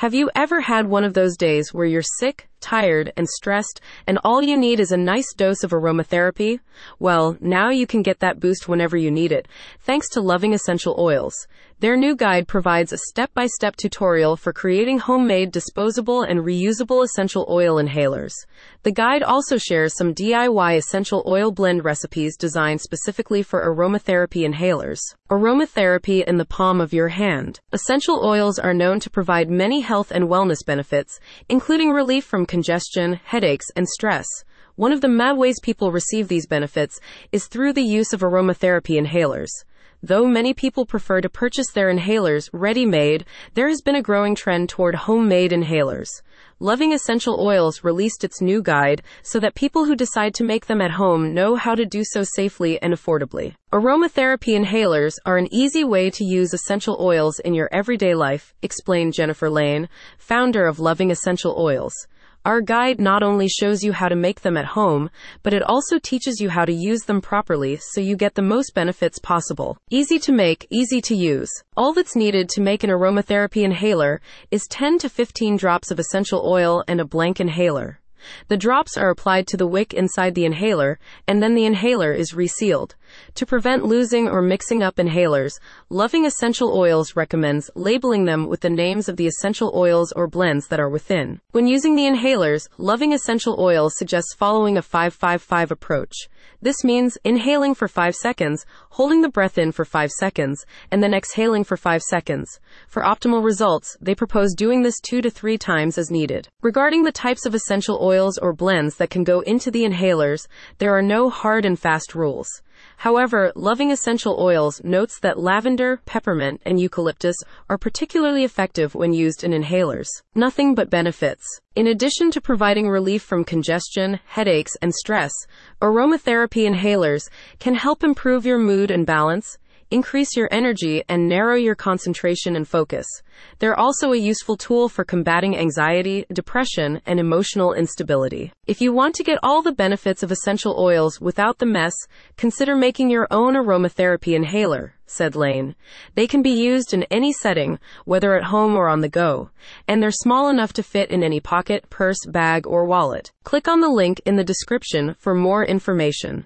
Have you ever had one of those days where you're sick, tired, and stressed, and all you need is a nice dose of aromatherapy? Well, now you can get that boost whenever you need it, thanks to Loving Essential Oils. Their new guide provides a step by step tutorial for creating homemade, disposable, and reusable essential oil inhalers. The guide also shares some DIY essential oil blend recipes designed specifically for aromatherapy inhalers. Aromatherapy in the palm of your hand. Essential oils are known to provide many health and wellness benefits, including relief from congestion, headaches, and stress. One of the mad ways people receive these benefits is through the use of aromatherapy inhalers. Though many people prefer to purchase their inhalers ready made, there has been a growing trend toward homemade inhalers. Loving Essential Oils released its new guide so that people who decide to make them at home know how to do so safely and affordably. Aromatherapy inhalers are an easy way to use essential oils in your everyday life, explained Jennifer Lane, founder of Loving Essential Oils. Our guide not only shows you how to make them at home, but it also teaches you how to use them properly so you get the most benefits possible. Easy to make, easy to use. All that's needed to make an aromatherapy inhaler is 10 to 15 drops of essential oil and a blank inhaler. The drops are applied to the wick inside the inhaler, and then the inhaler is resealed. To prevent losing or mixing up inhalers, Loving Essential Oils recommends labeling them with the names of the essential oils or blends that are within. When using the inhalers, Loving Essential Oils suggests following a 555 approach. This means inhaling for 5 seconds, holding the breath in for 5 seconds, and then exhaling for 5 seconds. For optimal results, they propose doing this 2 to 3 times as needed. Regarding the types of essential oils or blends that can go into the inhalers, there are no hard and fast rules. However, Loving Essential Oils notes that lavender, peppermint, and eucalyptus are particularly effective when used in inhalers. Nothing but benefits. In addition to providing relief from congestion, headaches, and stress, aromatherapy inhalers can help improve your mood and balance, increase your energy, and narrow your concentration and focus. They're also a useful tool for combating anxiety, depression, and emotional instability. If you want to get all the benefits of essential oils without the mess, consider making your own aromatherapy inhaler, said Lane. They can be used in any setting, whether at home or on the go, and they're small enough to fit in any pocket, purse, bag, or wallet. Click on the link in the description for more information.